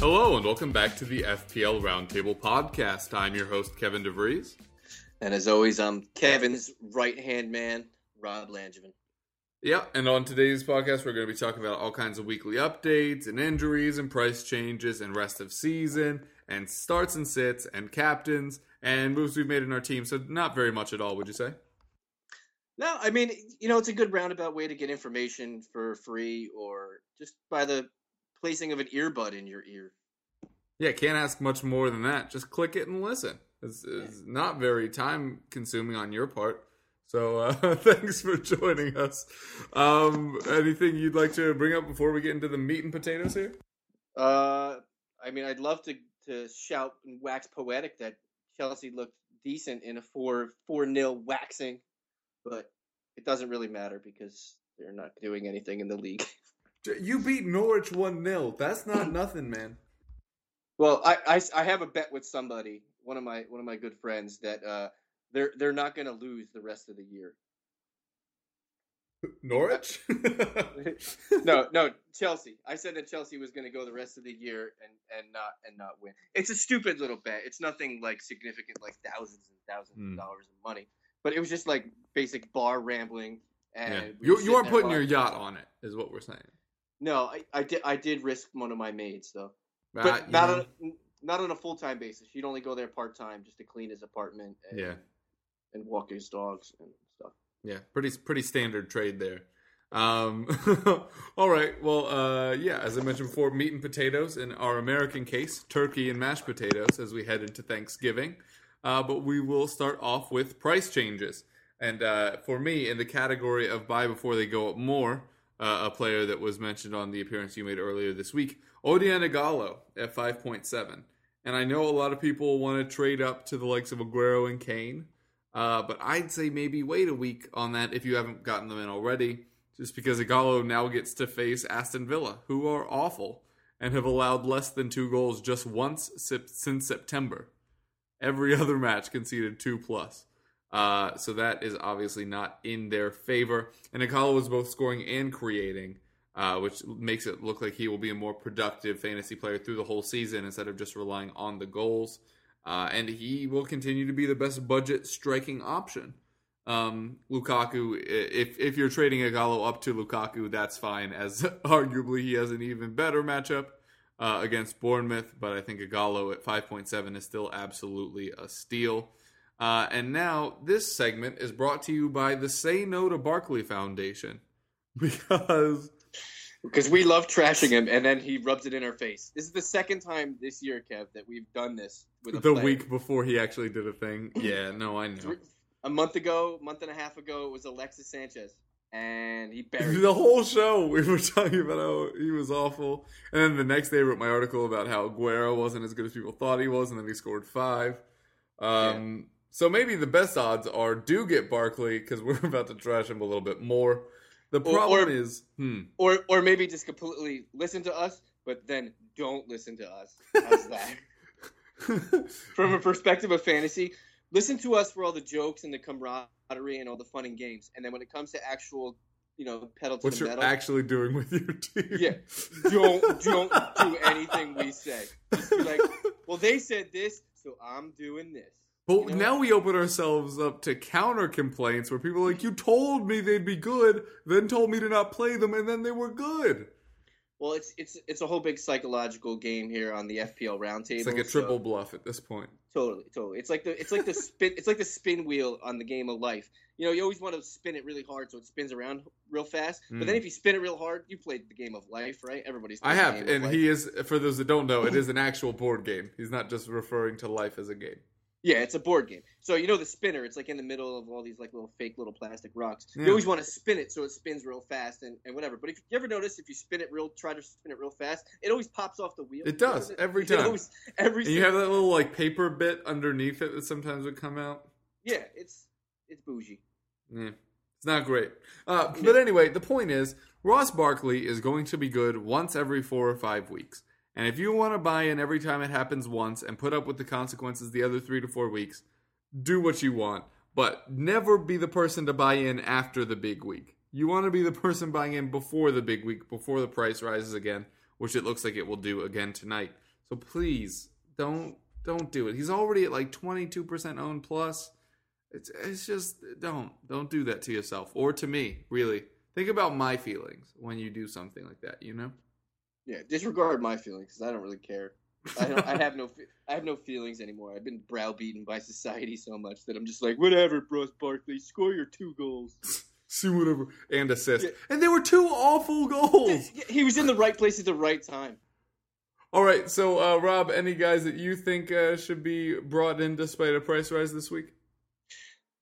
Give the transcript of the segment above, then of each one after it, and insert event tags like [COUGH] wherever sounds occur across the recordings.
Hello and welcome back to the FPL Roundtable podcast. I'm your host Kevin DeVries. And as always, I'm Kevin's right hand man, Rob Langevin. Yeah, and on today's podcast, we're going to be talking about all kinds of weekly updates and injuries and price changes and rest of season and starts and sits and captains and moves we've made in our team. So, not very much at all, would you say? No, I mean, you know, it's a good roundabout way to get information for free or just by the placing of an earbud in your ear. Yeah, can't ask much more than that. Just click it and listen. It's, it's not very time consuming on your part. So uh, [LAUGHS] thanks for joining us. Um, anything you'd like to bring up before we get into the meat and potatoes here? Uh, I mean, I'd love to to shout and wax poetic that Chelsea looked decent in a four four nil waxing, but it doesn't really matter because they're not doing anything in the league. [LAUGHS] You beat Norwich one 0 That's not [CLEARS THROAT] nothing, man. Well, I, I, I have a bet with somebody, one of my one of my good friends, that uh, they're they're not going to lose the rest of the year. [LAUGHS] Norwich? [LAUGHS] no, no, Chelsea. I said that Chelsea was going to go the rest of the year and and not and not win. It's a stupid little bet. It's nothing like significant, like thousands and thousands Hmm. of dollars of money. But it was just like basic bar rambling. And yeah. we You, you aren't putting your yacht on it, is what we're saying. No, I, I did. I did risk one of my maids though, but you not on not on a full time basis. She'd only go there part time just to clean his apartment. And, Yeah. and walk his dogs and stuff. Yeah, pretty pretty standard trade there. Um, [LAUGHS] all right. Well, uh, yeah, as I mentioned before, meat and potatoes in our American case, turkey and mashed potatoes as we head into Thanksgiving. Uh, but we will start off with price changes. And uh, for me, in the category of buy before they go up more, uh, a player that was mentioned on the appearance you made earlier this week, Odion Ighalo at 5.7. And I know a lot of people want to trade up to the likes of Aguero and Kane. Uh, but I'd say maybe wait a week on that if you haven't gotten them in already, just because Ighalo now gets to face Aston Villa, who are awful and have allowed less than two goals just once since September. Every [LAUGHS] other match conceded two plus. Uh, so that is obviously not in their favor. And Ighalo was both scoring and creating, uh, which makes it look like he will be a more productive fantasy player through the whole season instead of just relying on the goals. Uh, and he will continue to be the best budget striking option. Um, Lukaku, if if you're trading Ighalo up to Lukaku, that's fine, as [LAUGHS] arguably he has an even better matchup uh, against Bournemouth. But I think Ighalo at 5.7 is still absolutely a steal. Uh, and now this segment is brought to you by the Say No to Barkley Foundation [LAUGHS] because Because we love trashing him, and then he rubs it in our face. This is the second time this year, Kev, that we've done this with a the player. week before he actually did a thing. [LAUGHS] Yeah, no, I know. A month ago, month and a half ago, it was Alexis Sanchez, and he buried. The whole show we were [LAUGHS] talking about how he was awful, and then the next day I wrote my article about how Aguero wasn't as good as people thought he was, and then he scored five. Um, So maybe the best odds are do get Barkley because we're [LAUGHS] about to trash him a little bit more. The Or- problem or- is, hmm, or or maybe just completely listen to us, but then don't listen to us. How's that? [LAUGHS] From a perspective of fantasy, listen to us for all the jokes and the camaraderie and all the fun and games, and then when it comes to actual, you know, pedal to what the you're metal, actually doing with your team. yeah, don't don't do [LAUGHS] anything we say. Just be like, well, they said this, so I'm doing this. But You know? now we open ourselves up to counter complaints where people are like, you told me they'd be good, then told me to not play them, and then they were good. Well, it's it's it's a whole big psychological game here on the FPL roundtable. It's like a so- triple bluff at this point. Totally, totally. It's like the it's like the [LAUGHS] spin it's like the spin wheel on the game of life. You know, you always want to spin it really hard so it spins around real fast. But then Mm. if you spin it real hard, you played the game of life, right? Everybody's. I have, and he is. For those that don't know, it is an [LAUGHS] actual board game. He's not just referring to life as a game. Yeah, it's a board game. So you know the spinner, it's like in the middle of all these like little fake little plastic rocks. Yeah. You always want to spin it so it spins real fast and, and whatever. But if you ever notice if you spin it real try to spin it real fast, it always pops off the wheel. It does, every [LAUGHS] time. always- every And you have that little like paper bit underneath it that sometimes would come out. Yeah, it's it's bougie. Yeah, it's not great. Uh, [LAUGHS] but anyway, the point is, Ross Barkley is going to be good once every four or five weeks. And if you want to buy in every time it happens once and put up with the consequences the other three to four weeks, do what you want. But never be the person to buy in after the big week. You want to be the person buying in before the big week, before the price rises again, which it looks like it will do again tonight. So please don't don't do it. He's already at like 22% owned plus. It's it's just don't don't do that to yourself or to me. Really, think about my feelings when you do something like that. You know. Yeah, disregard my feelings because I don't really care. I, don't, I have no I have no feelings anymore. I've been browbeaten by society so much that I'm just like, whatever, Bruce Barkley, score your two goals. [LAUGHS] See whatever and assist, Yeah. and they were two awful goals. [LAUGHS] He was in the right place at the right time. All right, so uh, Rob, any guys that you think uh, should be brought in despite a price rise this week?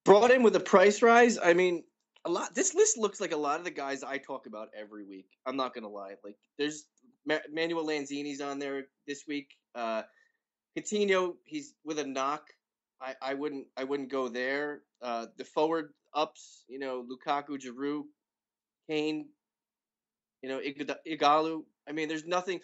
Brought in with a price rise. I mean, a lot. This list looks like a lot of the guys I talk about every week. I'm not gonna lie. Like, there's Ma- Manuel Lanzini's on there this week. Uh, Coutinho, he's with a knock. I, I wouldn't I wouldn't go there. Uh, the forward ups, you know, Lukaku, Giroud, Kane, you know, Ighalo. I mean, there's nothing.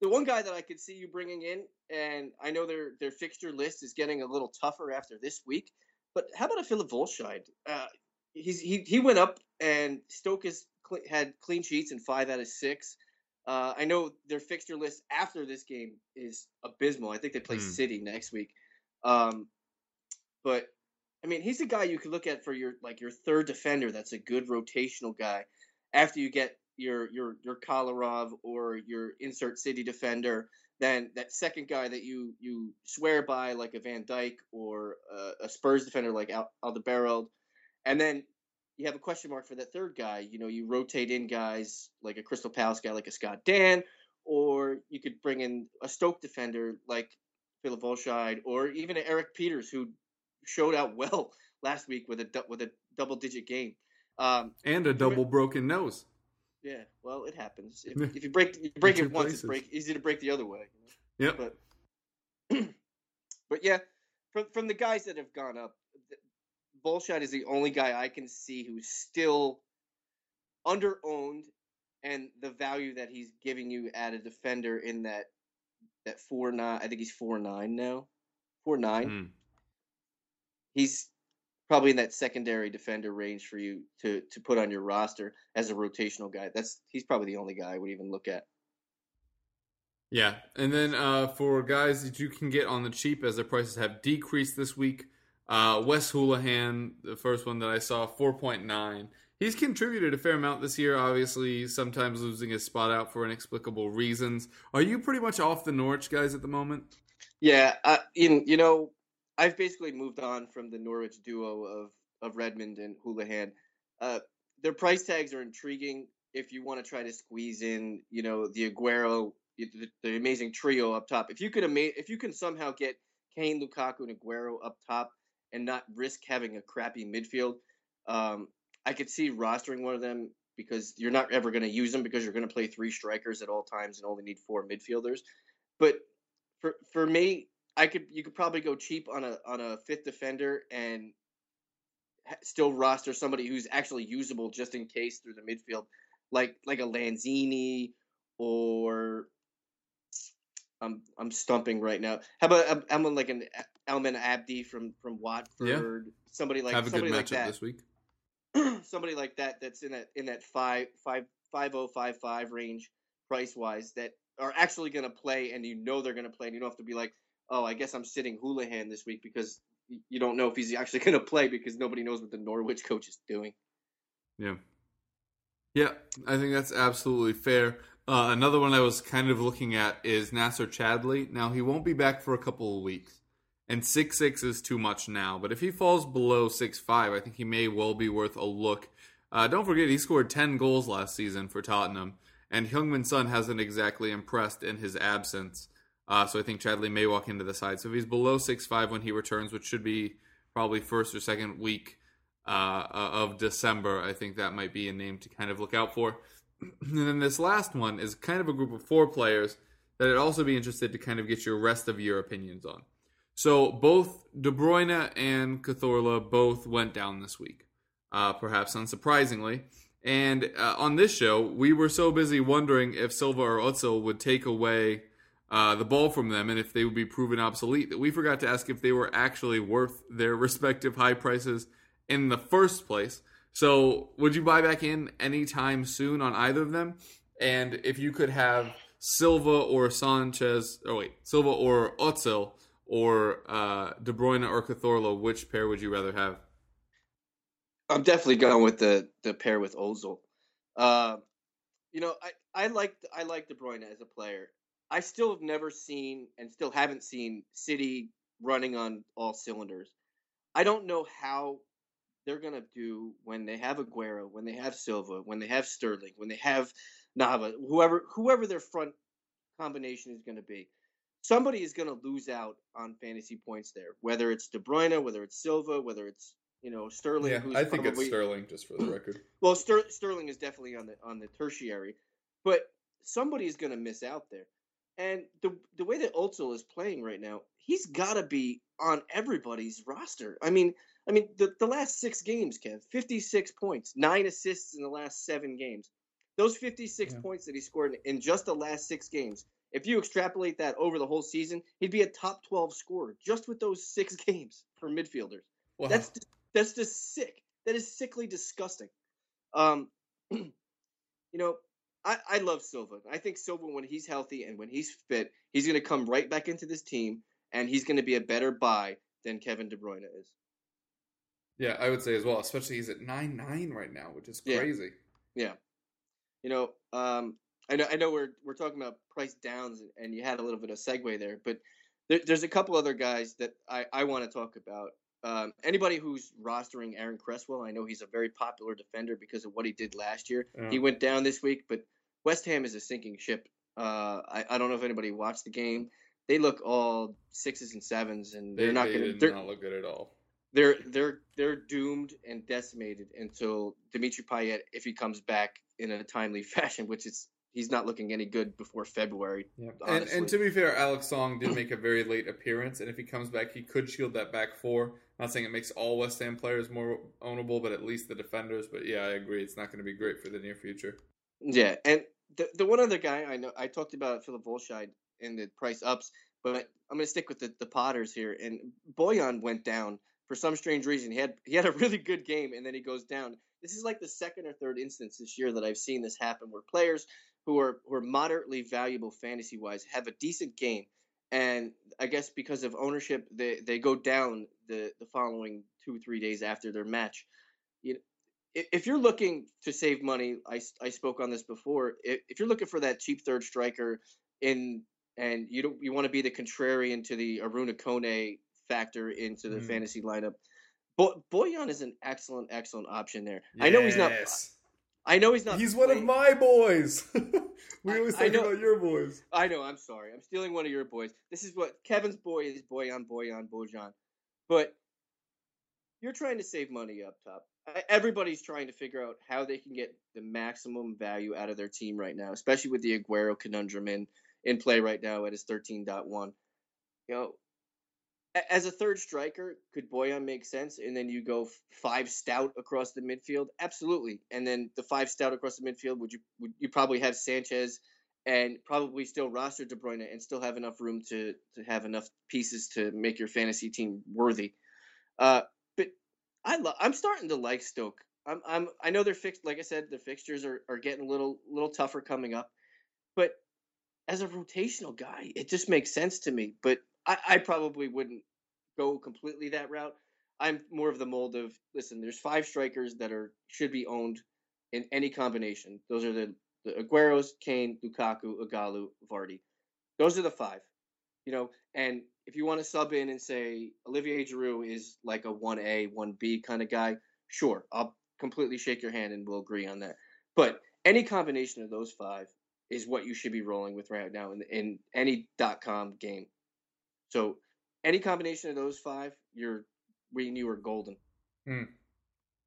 The one guy that I could see you bringing in, and I know their their fixture list is getting a little tougher after this week. But how about a Philip Wollscheid? Uh, he's he he went up, and Stoke has cl- had clean sheets in five out of six. Uh, I know their fixture list after this game is abysmal. I think they play Hmm. City next week. Um, but I mean, he's a guy you could look at for your like your third defender. That's a good rotational guy. After you get your your your Kolarov or your insert City defender, then that second guy that you you swear by, like a Van Dijk or a, a Spurs defender like Al- and then you have a question mark for that third guy. You know, you rotate in guys like a Crystal Palace guy like a Scott Dann, or you could bring in a Stoke defender like Philip Wollscheid, or even Erik Pieters who showed out well [LAUGHS] last week with a with a double digit game. Um, And a double broken nose. yeah, well, it happens. If, [LAUGHS] if you break you break it once, places. it's break easy to break the other way. Yep. But [CLEARS THROAT] but yeah, from from the guys that have gone up, Bullshot is the only guy I can see who's still under owned, and the value that he's giving you at a defender in that that four nine. I think he's four nine now, four nine. Mm. He's probably in that secondary defender range for you to to put on your roster as a rotational guy. That's he's probably the only guy I would even look at. Yeah, and then uh, for guys that you can get on the cheap as their prices have decreased this week, uh, Wes Hoolahan, the first one that I saw, four point nine. He's contributed a fair amount this year. Obviously, sometimes losing his spot out for inexplicable reasons. Are you pretty much off the Norwich guys at the moment? Yeah, uh, in, you know, I've basically moved on from the Norwich duo of of Redmond and Hoolahan. Uh, their price tags are intriguing if you want to try to squeeze in, you know, the Aguero, the, the amazing trio up top. If you could ama- if you can somehow get Kane, Lukaku, and Aguero up top and not risk having a crappy midfield, um, I could see rostering one of them because you're not ever going to use them because you're going to play three strikers at all times and only need four midfielders. But for for me, I could you could probably go cheap on a on a fifth defender and still roster somebody who's actually usable just in case through the midfield, like like a Lanzini or I'm I'm stumping right now. How about I'm, I'm like an Almen Abdi from from Watford, somebody like have a good somebody like matchup that this week. [CLEARS THROAT] somebody like that that's in that in that five five five oh five five range price wise that are actually going to play and you know they're going to play and you don't have to be like oh I guess I'm sitting Hoolahan this week because you don't know if he's actually [LAUGHS] going to play because nobody knows what the Norwich coach is doing. Yeah. Yeah, I think that's absolutely fair. Uh, another one I was kind of looking at is Nacer Chadli. Now he won't be back for a couple of weeks, and six six is too much now. But if he falls below six five, I think he may well be worth a look. Uh, don't forget he scored ten goals last season for Tottenham, and Heung-min Son hasn't exactly impressed in his absence. Uh, so I think Chadli may walk into the side. So if he's below six five when he returns, which should be probably first or second week uh, of December, I think that might be a name to kind of look out for. [CLEARS THROAT] And then this last one is kind of a group of four players that I'd also be interested to kind of get your rest of your opinions on. So both De Bruyne and Cazorla both went down this week, uh, perhaps unsurprisingly. And uh, on this show, we were so busy wondering if Silva or Ozil would take away uh, the ball from them and if they would be proven obsolete that we forgot to ask if they were actually worth their [LAUGHS] respective high prices in the first place. So, would you buy back in anytime soon on either of them? And if you could have Silva or Sanchez, oh wait, Silva or Ozil or uh, De Bruyne or Cazorla, which pair would you rather have? I'm definitely going with the the pair with Ozil. Uh, you know, I I like I like De Bruyne as a player. I still have never seen and still haven't seen City running on all cylinders. I don't know how they're gonna do when they have Aguero, when they have Silva, when they have Sterling, when they have Nava, whoever whoever their front combination is gonna be. Somebody is gonna lose out on fantasy points there, whether it's De Bruyne, whether it's Silva, whether it's you know Sterling. Yeah, I think probably, it's Sterling, just for the record. [CLEARS THROAT] Well, Ster- Sterling is definitely on the on the tertiary, but somebody is gonna miss out there. And the the way that Ozil is playing right now, he's got to be on everybody's roster. I mean, I mean, the, the last six games, Kev, 56 points, nine assists in the last seven games. Those 56 yeah. points that he scored in, in just the last six games, if you extrapolate that over the whole season, he'd be a top 12 scorer just with those six [LAUGHS] games for midfielders. Wow. That's just, that's just sick. That is sickly disgusting. Um, [CLEARS THROAT] you know, I, I love Silva. I think Silva, when he's healthy and when he's fit, he's going to come right back into this team, and he's going to be a better buy than Kevin De Bruyne is. Yeah, I would say as well. Especially he's at nine nine right now, which is crazy. Yeah, yeah. you know, um, I know I know we're we're talking about price downs, and you had a little bit of segue there, but there, there's a couple other guys that I I want to talk about. Um, anybody who's rostering Aaron Cresswell, I know he's a very popular defender because of what he did last year. Yeah. He went down this week, but West Ham is a sinking ship. Uh, I, I don't know if anybody watched the game. They look all sixes and sevens, and they're they, not going to. not look good at all they're they're they're doomed and decimated until Dimitri Payet, if he comes back in a timely [LAUGHS] fashion, which is he's not looking any good before February. Yeah. And, and, to be fair, Alex Song did make a very late appearance, and if he comes back, he could shield that back four. I'm not saying it makes all West Ham players more ownable, but at least the defenders. But yeah, I agree, it's not going to be great for the near future. Yeah, and the the one other guy I know I talked about Philip Wollscheid in the price ups, but I'm going to stick with the, the Potters here. And Bojan went down for some strange reason he had he had a really good game and then he goes down. This is like the second or third instance this year that I've seen this happen where players who are who are moderately valuable fantasy wise have a decent game and I guess because of ownership they they go down the the following 2 3 days after their match. You if you're looking to save money, I, I spoke on this before. If you're looking for that cheap third striker in and you don't you want to be the contrarian to the Arouna Koné factor into the mm. fantasy lineup. Bo- Bojan is an excellent, excellent option there. Yes. I know he's not. I know he's not. He's playing. one of my boys. [LAUGHS] we always talk about your boys. I know. I'm sorry. I'm stealing one of your boys. This is what Kevin's boy is. Boyan, Boyan, Bojan. But you're trying to save money up top. Everybody's trying to figure out how they can get the maximum value out of their team right now, especially with the Aguero conundrum in in play right now at his 13.1. You know, as a third striker, could Boyan make sense? And then you go five stout across the midfield, absolutely. And then the five stout across the midfield, would you would you probably have Sanchez and probably still roster De Bruyne and still have enough room to to have enough pieces to make your fantasy team worthy. Uh, but I lo- I'm starting to like Stoke. I'm I'm I know they're fixed. Like I said, the fixtures are are getting a little little tougher coming up, but as a rotational guy, it just makes sense to me. But I, I probably wouldn't go completely that route. I'm more of the mold of listen. There's five strikers that are should be owned in any combination. Those are the the Agueros, Kane, Lukaku, Ighalo, Vardy. Those are the five. You know, and if you want to sub in and say Olivier Giroud is like a one A, one B kind of guy, sure, I'll completely shake your hand and we'll agree on that. But any combination of those five is what you should be rolling with right now in, in any dot com game. So any combination of those five, you're we knew are golden. Hmm.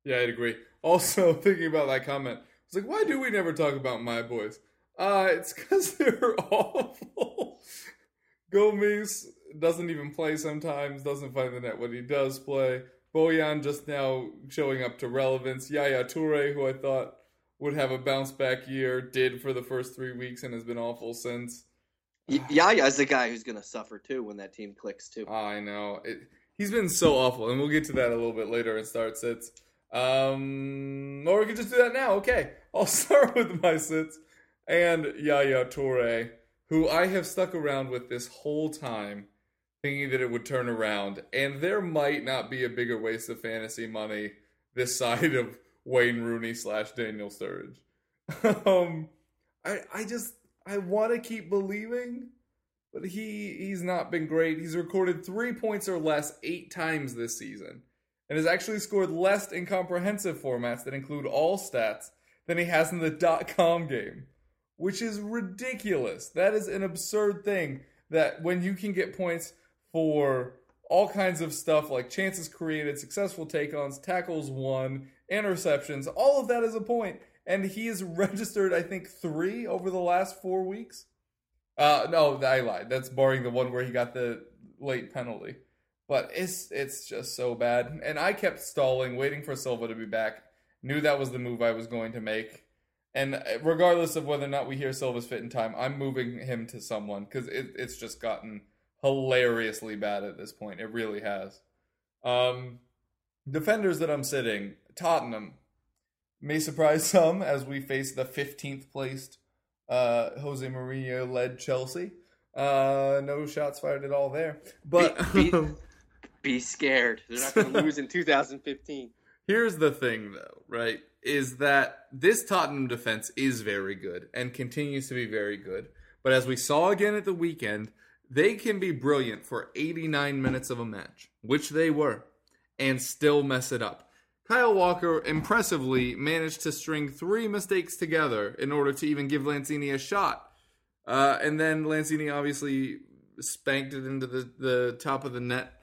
Yeah, I'd agree. [LAUGHS] Also, thinking about that comment, it's like, why do we never talk about my boys? Uh, it's [LAUGHS] because they're awful. [LAUGHS] Gomez doesn't even play sometimes, doesn't find the net when he does play. Bojan just now showing up to relevance. Yaya Toure, who I thought would have a bounce back year, did for the first three weeks and has been awful since. Y- is the guy who's going to suffer too when that team clicks too. I know. It, he's been so awful, and we'll get to that a little bit later in start sits. Um, or we can just do that now. Okay, [LAUGHS] I'll start with my sits and Yaya Toure, who I have stuck around with this whole time, thinking that it would turn around, and there might not be a bigger waste of fantasy money this [LAUGHS] side of Wayne Rooney slash Daniel Sturridge. [LAUGHS] um, I I just I want to keep believing, but he he's not been great. He's recorded three points or less eight times this season, and has actually scored less in comprehensive formats that include all stats than he has in the dot com game, which is ridiculous. That is an absurd thing. That when you can get points for all kinds of stuff like chances created, successful take ons, tackles won, interceptions, all of that is a point. And he has registered, I think, three over the last four weeks. Uh, no, I lied. That's barring the one where he got the late penalty. But it's it's just so bad. And I kept stalling, waiting for Silva to be back. Knew that was the move I was going to make. And regardless of whether or not we hear Silva's fit in time, I'm moving him to someone because it, it's just gotten hilariously bad at this point. It really has. Um, defenders that I'm sitting, Tottenham may surprise [LAUGHS] some as we face the 15th placed uh, Jose Mourinho led Chelsea. Uh, no shots fired at all there. But be, be, be scared. They're not going [LAUGHS] to lose in 2015. Here's the thing, though, right? Is that this Tottenham defense is very good and continues to be very good. But as we saw again at the weekend, they can be brilliant for 89 minutes of a match, which they were, and still mess it up. Kyle Walker impressively managed to string three mistakes together in order to even give Lanzini a shot. Uh, and then Lanzini obviously spanked it into the, the top of the net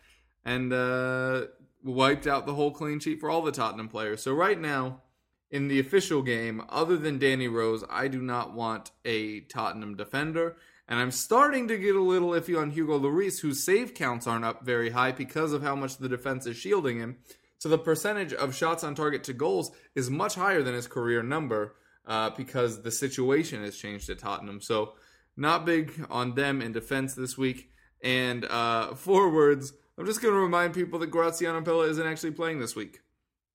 and uh, wiped out the whole clean sheet for all the Tottenham players. So right now, in the official game, other than Danny Rose, I do not want a Tottenham defender. And I'm starting to get a little iffy on Hugo Lloris, whose save counts aren't up very high because of how much the defense is shielding him. So the percentage of shots on target to goals is much higher than his career number uh, because the situation has changed at Tottenham. So not big on them in defense this week. And uh, forwards, I'm just going to remind people that Graziano Pellè isn't actually playing this week,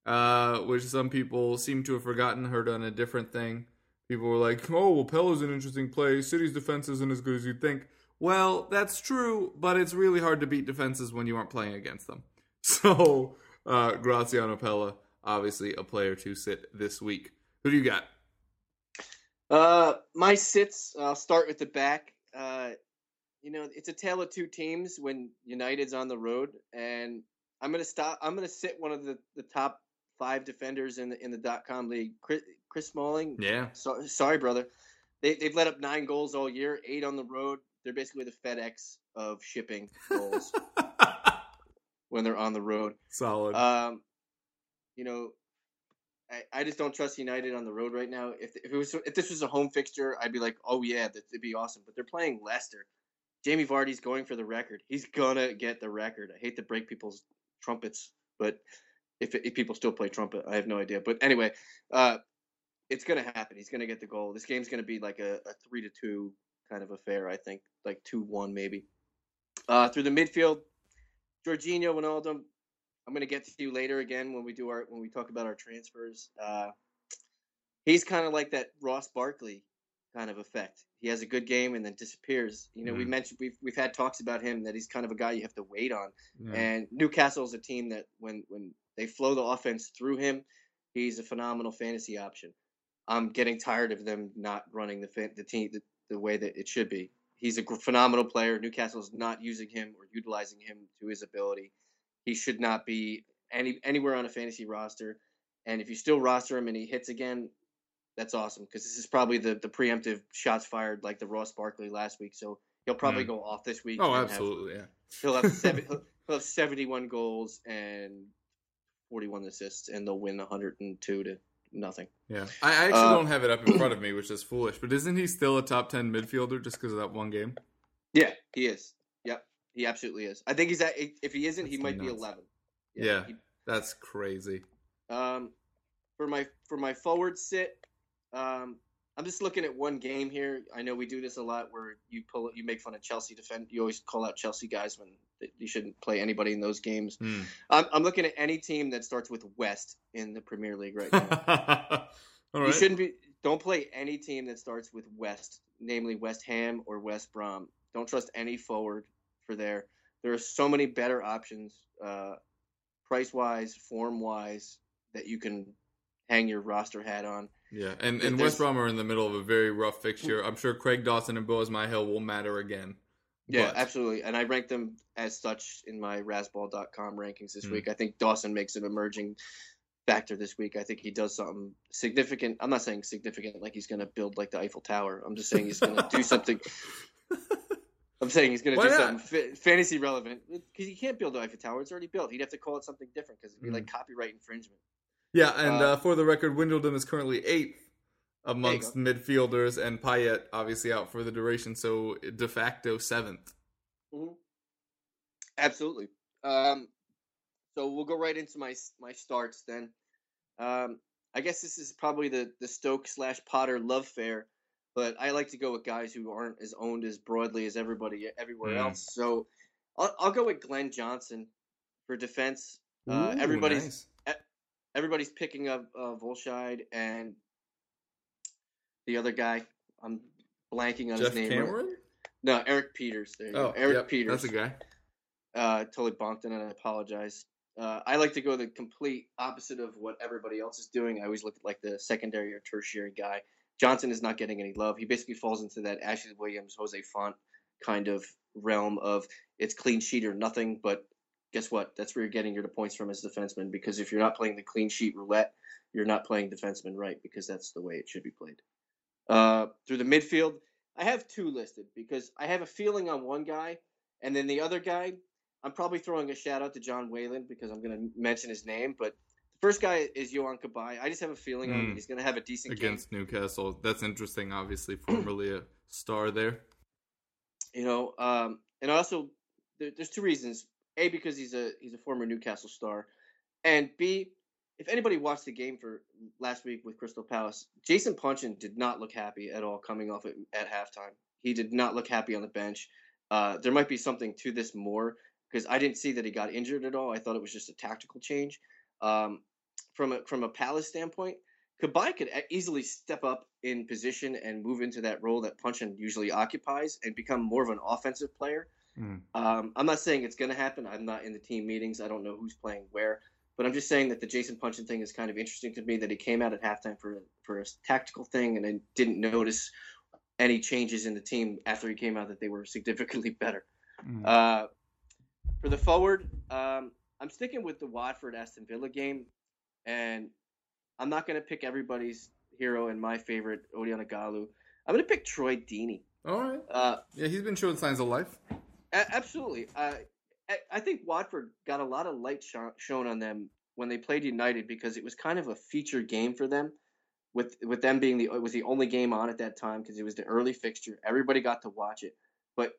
uh, which some people seem to have forgotten, heard on a different thing. People were like, oh, well, Pellè's an interesting play. City's defense isn't as good as you'd think. Well, that's true, but it's really hard to beat defenses when you aren't playing against them. [LAUGHS] So, uh, Graziano Pellè, obviously a player to sit this week. Who do you got? Uh, my sits. I'll start with the back. Uh, you know, it's a tale of two teams when United's on the road, and I'm gonna stop. I'm gonna sit one of the, the top five defenders in the in the dot com league. Chris, Chris Smalling. Yeah. So, sorry, brother. They they've let up nine goals all year, eight on the road. They're basically the FedEx of shipping goals [LAUGHS] when they're on the road. Solid. Um, you know, I, I just don't trust United on the road right now. If, if it was if this was a home fixture, I'd be like, oh yeah, that, it'd be awesome. But they're playing Leicester. Jamie Vardy's going for the record. He's gonna get the record. I hate to break people's trumpets, but if, if people still play trumpet, I have no idea. But anyway, uh, it's gonna happen. He's gonna get the goal. This game's gonna be like a, a three to two kind of affair. I think like two one maybe. Uh, through the midfield, Georginio, Wijnaldum. I'm gonna get to you later again when we do our when we talk about our transfers. Uh, he's kind of like that Ross Barkley kind of effect. He has a good game and then disappears. You know, mm. we mentioned we've we've had talks about him that he's kind of a guy you have to wait on. Yeah. And Newcastle is a team that when when they flow the offense through him, he's a phenomenal fantasy option. I'm getting tired of them not running the the team the, the way that it should be. He's a phenomenal player. Newcastle's not using him or utilizing him to his ability. He should not be any anywhere on a fantasy roster. And if you still roster him and he hits again, that's awesome because this is probably the the preemptive shots fired like the Ross Barkley last week. So he'll probably mm. go off this week. Oh, absolutely, have, yeah. He'll have seven, [LAUGHS] he'll, he'll have seventy one goals and forty one assists, and they'll win one hundred and two to nothing. Yeah, I actually uh, don't have it up in front of me, which is foolish. But isn't he still a top ten midfielder just because of that one game? Yeah, he is. Yep, he absolutely is. I think he's at. If he isn't, that's he might nuts. be eleven. Yeah, yeah he, that's crazy. Um, for my for my forward sit, um, I'm just looking at one game here. I know we do this a lot where you pull you make fun of Chelsea defend. You always call out Chelsea guys when you shouldn't play anybody in those games. Mm. I'm, I'm, looking at any team that starts with West in the Premier League right now. [LAUGHS] You shouldn't be. Don't play any team that starts with West, namely West Ham or West Brom. Don't trust any forward for there. There are so many better options, uh, price wise, form wise, that you can hang your roster hat on. Yeah, and, and West Brom are in the middle of a very rough fixture. I'm sure Craig Dawson and Boaz Myhill will matter again. Yeah, but. absolutely. And I ranked them as such in my razzball.com rankings this mm. week. I think Dawson makes an emerging factor this week. I think he does something significant. I'm not saying significant like he's going to build like the Eiffel Tower. I'm just saying he's going to do [LAUGHS] something. I'm saying he's going to do not? something fantasy relevant because he can't build the Eiffel Tower. It's already built. He'd have to call it something different because it'd be mm. like copyright infringement. Yeah, and uh, uh, for the record, Wijnaldum is currently eighth amongst midfielders, and Payet obviously out for the duration, so de facto 7th mm-hmm. Absolutely. Um, so we'll go right into my my starts then. Um, I guess this is probably the the Stoke slash Potter love fair, but I like to go with guys who aren't as owned as broadly as everybody everywhere mm. else. So I'll, I'll go with Glenn Johnson for defense. Uh, Ooh, everybody's nice everybody's picking up uh, Wollscheid and the other guy. I'm blanking on Jeff his name. Cameron? No, Erik Pieters. There you oh, go. Erik yep, Pieters. That's a guy. Uh, totally bonked in, and I apologize. Uh, I like to go the complete opposite of what everybody else is doing. I always look at like the secondary or tertiary guy. Johnson is not getting any love. He basically falls into that Ashley Williams, Jose Fonte kind of realm of it's clean sheet or nothing. But guess what? That's where you're getting your points from as defenseman. Because if you're not playing the clean sheet roulette, you're not playing defenseman right because that's the way it should be played. Uh, through the midfield, I have two listed because I have a feeling on one guy, and then the other guy, I'm probably throwing a shout out to John Whalen because I'm going to mention his name. But the first guy is Yohan Cabaye. I just have a feeling mm. he's going to have a decent game. against game. Newcastle. That's interesting. Obviously, formerly a star there. You know, um, and also there, there's two reasons. A because he's a he's a former Newcastle star, and B if anybody watched the game for last week with Crystal Palace, Jason Puncheon did not look happy at all coming off at, at halftime. He did not look happy on the bench. Uh, there might be something to this more because I didn't see that he got injured at all. I thought it was just a tactical change. Um, from a from a Palace standpoint, Cabaye could easily step up in position and move into that role that Puncheon usually occupies and become more of an offensive player. Mm. Um, I'm not saying it's going to happen. I'm not in the team meetings. I don't know who's playing where, but I'm just saying that the Jason Puncheon thing is kind of interesting to me. That he came out at halftime for for a tactical thing, and I didn't notice any changes in the team after he came out that they were [LAUGHS] significantly better. Mm. Uh, for the forward, um, I'm sticking with the Watford Aston Villa game, and I'm not going to pick everybody's hero and my favorite Odion Ighalo. I'm going to pick Troy Deeney. All right. Uh, yeah, he's been showing signs of life. Absolutely. Uh, I think Watford got a lot of light sh- shown on them when they played United because it was kind of a feature game for them. With with them being the it was the only game on at that time because it was the early fixture. Everybody got to watch it. But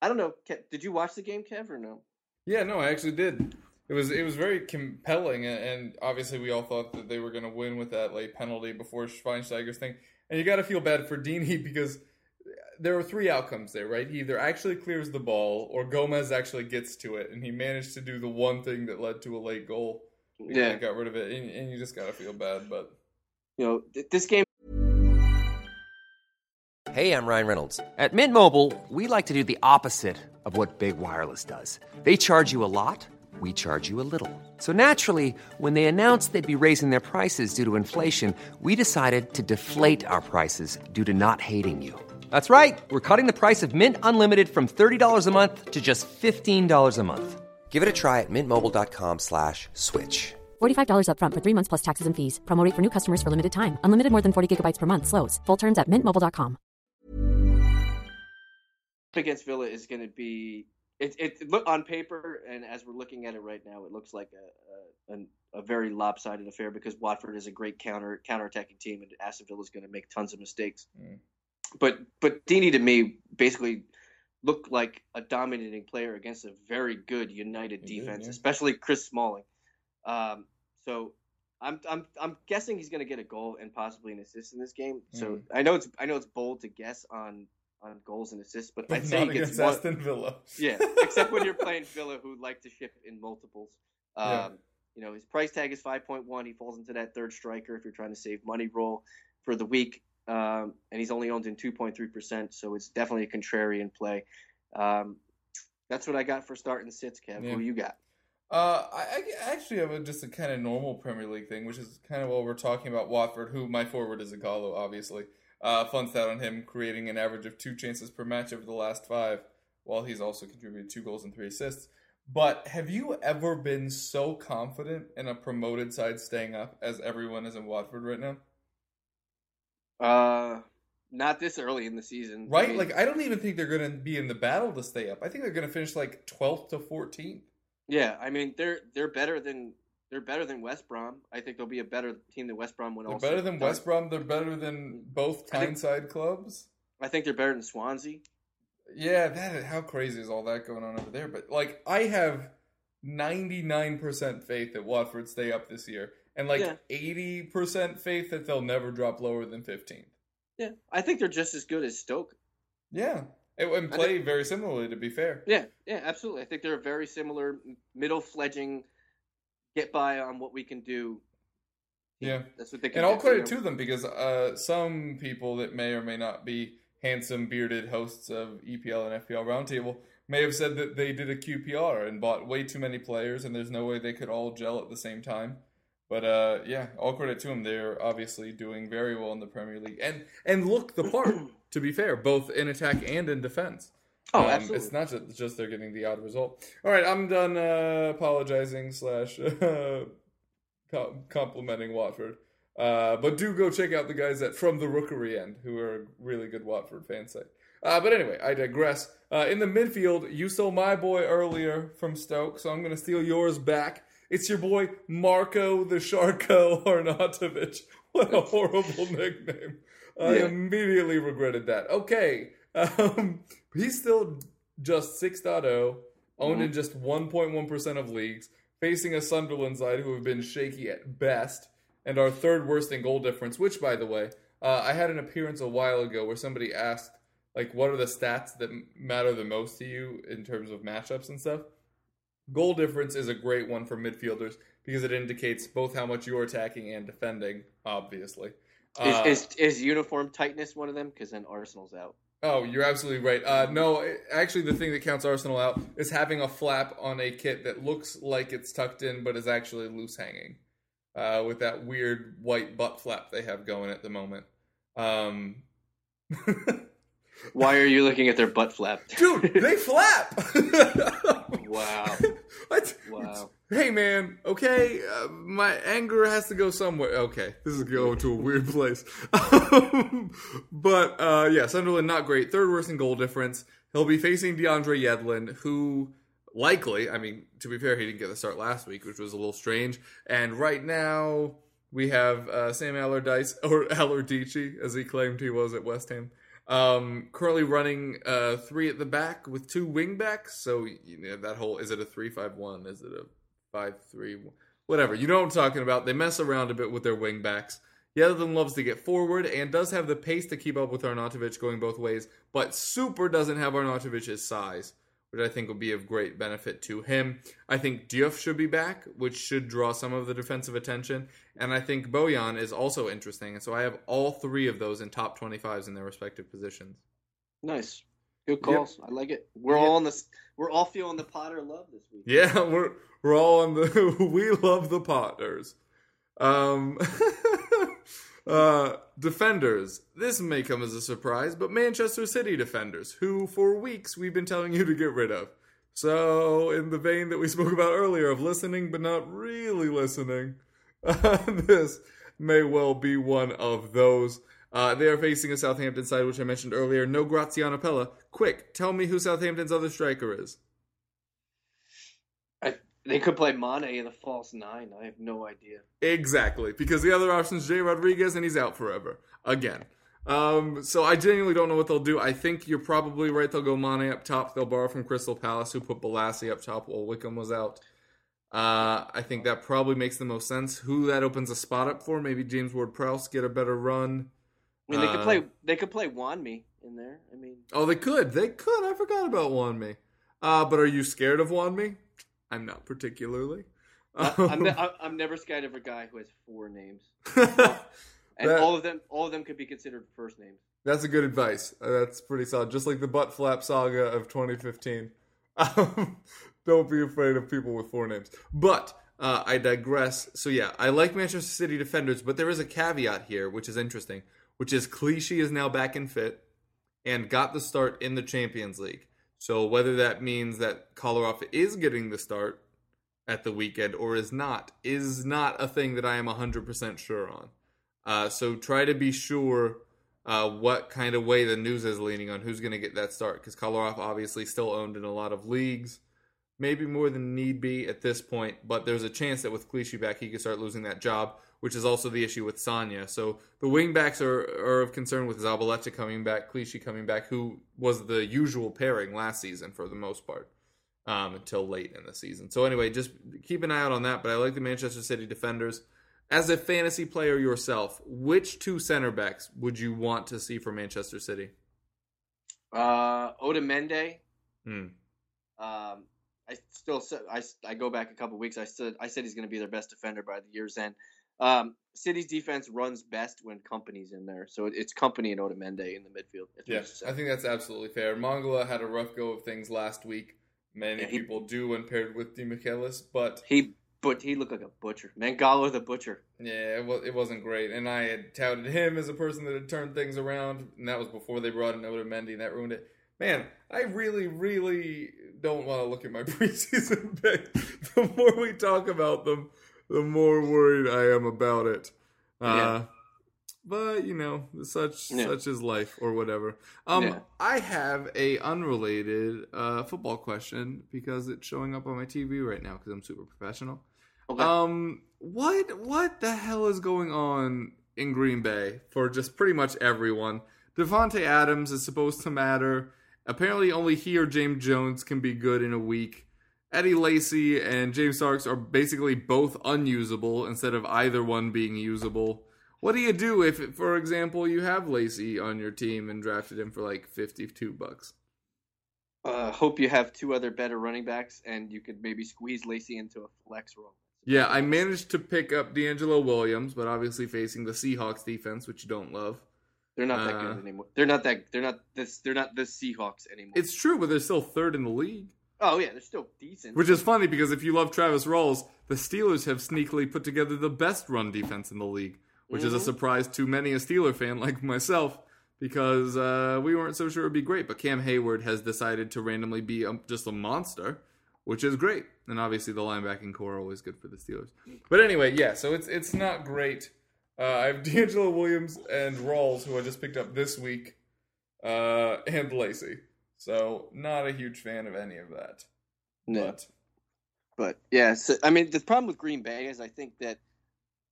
I don't know. Did you watch the game, Kev, or no? Yeah, no, I actually did. It was it was very compelling, and obviously we all thought that they were going to win with that late penalty before Schweinsteiger's thing. And you got to feel bad for Deeney [LAUGHS] because there are three outcomes there, right? He either actually clears the ball or Gomes actually gets to it, and he managed to do the one thing that led to a late goal. Yeah, got rid of it, and, and you just gotta feel bad. But you know, this game. Hey, I'm Ryan Reynolds. At Mint Mobile, we like to do the opposite of what big wireless does. They charge you a lot we charge you a little. So naturally, when they announced they'd be raising their prices due to inflation, we decided to deflate our prices due to not hating you. That's right. We're cutting the price of Mint Unlimited from $30 a month to just $15 a month. Give it a try at mintmobile.com slash switch. $45 upfront for three months plus taxes and fees. Promote for new customers for limited time. Unlimited more than 40 gigabytes per month. Slows. Full terms at mintmobile.com. Against Villa is going to be it, it. Look on paper, and as we're looking at it right now, it looks like a a, a very lopsided affair because Watford is a great counter counter-attacking team, and Aston Villa is going to make tons of mistakes. Mm. But but Deeney to me basically looked like a dominating player against a very good United he defense, did, yeah. especially Chris Smalling. Um, so I'm I'm I'm guessing he's going to get a goal and possibly an assist in this game. So mm. I know it's I know it's bold to guess on on goals and assists, but, but I'd say he gets one, Aston Villa. [LAUGHS] yeah, except when you're playing Villa, who like to ship in multiples. Um, yeah. You know, his price tag is 5.1. He falls into that third striker if you're trying to save money role for the week, um, and he's only owned in 2.3%, so it's definitely a contrarian play. Um, that's what I got for starting sits, Kev. Yeah. Who you got? Uh, I, I actually have a, just a kind of normal Premier League thing, which is kind of what we're talking about. Watford, who my forward is Ighalo, obviously. Uh, fun stat on him, creating an average of two chances per match over the last five, while he's also contributed two goals and three assists. But have you ever been so confident in a promoted side staying up as everyone is in Watford right now? Uh, not this early in the season, right? I mean, like I don't even think they're going to be in the battle to stay up. I think they're going to finish like twelfth to fourteenth. Yeah, I mean they're they're better than they're better than West Brom. I think they'll be a better team than West Brom when they're better than West Brom. They're better than both Tyneside clubs. I think they're better than Swansea. Yeah, that how crazy is all that going on over there? But like, I have ninety nine percent faith that Watford stay up this year, and like eighty yeah. percent faith that they'll never drop lower than fifteenth. Yeah, I think they're just as good as Stoke. Yeah, and play think, very similarly. To be fair. Yeah, yeah, absolutely. I think they're a very similar middle fledging, get by on what we can do. Yeah, that's what they. Can and all credit to them because uh, some people that may or may not be handsome bearded hosts of EPL and FPL Roundtable may have said that they did a QPR and bought way too many players, and there's no way they could all gel at the same time. But uh, yeah, all credit to them. They're obviously doing very well in the Premier League, and and look the part. [CLEARS THROAT] to be fair, both in attack and in defense. Oh, um, absolutely. It's not just, just, they're getting the odd result. All right, I'm done uh, apologizing slash [LAUGHS] uh, complimenting Watford. Uh, but do go check out the guys at From the Rookery End, who are a really good Watford fan site. Uh, but anyway, I digress. Uh, in the midfield, you stole my boy earlier from Stoke, so I'm going to steal yours back. It's your boy Marco the Sharko Arnautovic. [LAUGHS] What a horrible nickname. I yeah. immediately regretted that. Okay. Um, he's still just 6.0, owned mm-hmm. in just 1.1% of leagues, facing a Sunderland side who have been shaky at best and are third worst in goal difference, which, by the way, uh, I had an appearance a while ago where somebody asked, like, what are the stats that matter the most to you in terms of matchups and stuff? Goal difference is a great one for midfielders because it indicates both how much you're attacking and defending, obviously. Uh, is, is, is uniform tightness one of them? Because then Arsenal's out. Oh, you're absolutely right. Uh, no, actually, the thing that counts Arsenal out is having a flap on a kit that looks like it's tucked in, but is actually loose hanging, uh, with that weird white butt flap they have going at the moment. Um, [LAUGHS] Why are you looking at their butt flap, dude? They flap. [LAUGHS] wow. [LAUGHS] What? Wow. Hey man, okay, uh, my anger has to go somewhere. Okay, this is going to a weird place. [LAUGHS] but uh, yeah, Sunderland not great. Third worst in goal difference. He'll be facing DeAndre Yedlin, who likely, I mean, to be fair, he didn't get the start last week, which was a little strange. And right now we have uh, Sam Allardyce [LAUGHS] or Allardyce, as he claimed he was at West Ham. Um, currently running uh, three at the back with two wing backs. So you know, that whole is it a three five one? Is it a five three, whatever. You know what I'm talking about. They mess around a bit with their wing backs. Yedlin loves to get forward and does have the pace to keep up with Arnautovic going both ways, but super doesn't have Arnautovic's size, which I think will be of great benefit to him. I think Diouf should be back, which should draw some of the defensive attention, and I think Bojan is also interesting. And so I have all three of those in top 25s in their respective positions. Nice. Good calls. I like it. We're all on this. We're all feeling the Potter love this week. Yeah, [LAUGHS] we're we're all on the [LAUGHS] we love the Potters. Um [LAUGHS] uh defenders. This may come as a surprise, but Manchester City defenders, who for weeks we've been telling you to get rid of. So, in the vein that we spoke about earlier of listening but not really listening, uh, [LAUGHS] this may well be one of those. Uh, they are facing a Southampton side, which I mentioned earlier. No Graziano Pellè. Quick, tell me who Southampton's other striker is. They could play Mane in the false nine. I have no idea. Exactly, because the other option is Jay Rodriguez, and he's out forever again. Um, so I genuinely don't know what they'll do. I think you're probably right. They'll go Mane up top. They'll borrow from Crystal Palace, who put Bolasie up top while Wickham was out. Uh, I think that probably makes the most sense. Who that opens a spot up for? Maybe James Ward-Prowse get a better run. I mean, they could Uh, play. They could play Juanmi in there. I mean, Oh, they could. They could. I forgot about Juanmi. Uh, but are you scared of Juanmi? I'm not particularly. I'm, ne- I- I'm never scared of a guy who has four names, [LAUGHS] and That- all of them, all of them could be considered first names. That's a good advice. Uh, That's pretty solid. Just like the butt flap saga of 2015. [LAUGHS] Um, don't be afraid of people with four names. But uh, I digress. So yeah, I like Manchester City defenders, but there is a caveat here, which is interesting, which is Clichy is now back in fit and got the start in the Champions League. So whether that means that Kolarov is getting the start at the weekend or is not is not a thing that I am 100% sure on. Uh, so try to be sure uh, what kind of way the news is leaning on who's going to get that start because Kolarov obviously still owned in a lot of leagues, maybe more than need be at this point. But there's a chance that with Clichy back, he could start losing that job, which is also the issue with Sagna. So the wing backs are, are of concern with Zabaleta coming back, Clichy coming back, who was the usual pairing last season for the most part um, until late in the season. So anyway, just keep an eye out on that. But I like the Manchester City defenders. As a fantasy player yourself, which two center backs would you want to see for Manchester City? Uh, Otamendi. Hmm. Um, I still I, I go back a couple weeks. I said I said he's going to be their best defender by the year's end. Um, City's defense runs best when Kompany's in there, so it's Kompany and Otamendi in the midfield. That's what Yeah, I. I think that's absolutely fair. Mangala had a rough go of things last week. Many Yeah, he- people do when paired with Demichelis, but he but he looked like a butcher. Mangala the butcher. yeah, it, was, it wasn't great. And I had touted him as a person that had turned things around, and that was before they brought in Otamendi, and that ruined it. Man, I really, really don't want to look at my [LAUGHS] preseason pick. The more we talk about them, the more worried I am about it. Uh, Yeah. But you know, such Yeah. such is life, or whatever. Um, Yeah. I have a unrelated uh, football question because it's showing up on my TV right now because I'm super professional. Okay. Um, what what the hell is going on in Green Bay for just pretty much everyone? Davante Adams is supposed to matter. Apparently, only he or James Jones can be good in a week. Eddie Lacy and James Starks are basically both unusable instead of either one being usable. What do you do if, for example, you have Lacy on your team and drafted him for like fifty-two bucks? uh, hope you have two other better running backs, and you could maybe squeeze Lacy into a flex role. Yeah, I managed to pick up DeAngelo Williams, but obviously facing the Seahawks defense, which you don't love. They're not that Uh, good anymore. They're not that. They're not this. They're not the Seahawks anymore. It's true, but they're still third in the league. Oh yeah, they're still decent. Which is funny because if you love Travis Rawls, the Steelers have sneakily put together the best run defense in the league, which is a Mhm. surprise to many a Steeler fan [LAUGHS] like myself because uh, we weren't so sure it'd be great. But Cam Heyward has decided to randomly be a, just a monster, which is great. And obviously the linebacking corps are always good for the Steelers. But anyway, yeah, so it's it's not great. Uh, I have [LAUGHS] DeAngelo Williams and Rawls, who I just picked up this week, uh, and Lacy. So not a huge fan of any of that. No. But But yeah, so, I mean, the problem with Green Bay is I think that,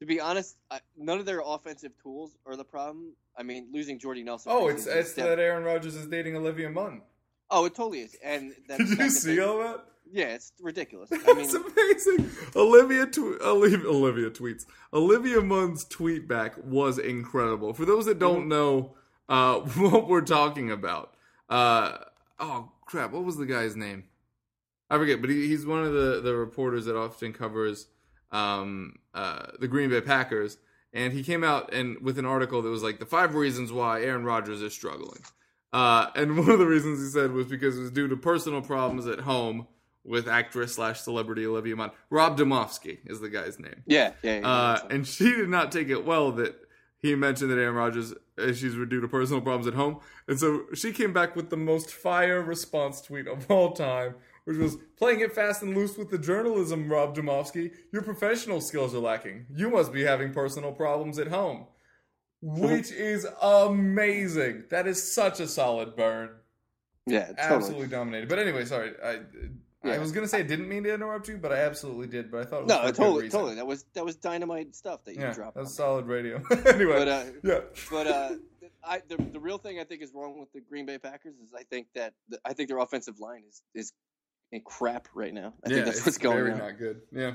to be honest, I, none of their offensive tools are the problem. I mean, losing Jordy Nelson. Oh, it's it's is that Aaron Rodgers is dating Olivia Munn. Oh, it totally is. And [LAUGHS] Did you see all that? Yeah, it's ridiculous. [LAUGHS] I mean, It's amazing. Olivia, tw- Olivia Olivia tweets. Olivia Munn's tweet back was incredible. For those that don't know uh, [LAUGHS] what we're talking about, uh, oh crap, what was the guy's name? I forget, but he, he's one of the, the reporters that often covers um, uh, the Green Bay Packers, and he came out and with an article that was like the five reasons why Aaron Rodgers is struggling. Uh, and [LAUGHS] one of the reasons he said was because it was due to personal problems at home with actress slash celebrity Olivia Munn. Rob Demovsky is the guy's name. Yeah, yeah. yeah Uh, and she did not take it well that he mentioned that Aaron Rodgers issues were due to personal problems at home. And so she came back with the most fire response tweet of all time, which was playing it fast and loose with the journalism, Rob Demovsky. Your professional skills are lacking. You must be having personal problems at home. Which is amazing. That is such a solid burn. yeah, totally. Absolutely dominated. But anyway, sorry. I I was gonna say I didn't mean to interrupt you, but I absolutely did. But I thought it was No, totally, totally. That was that was dynamite stuff that you Yeah, dropped. that's solid radio. [LAUGHS] anyway, But, uh, yeah. But uh, I the, the real thing I think is wrong with the Green Bay Packers is I think that the, I think their offensive line is is in crap right now. I yeah, think that's what's going very on. not good. Yeah,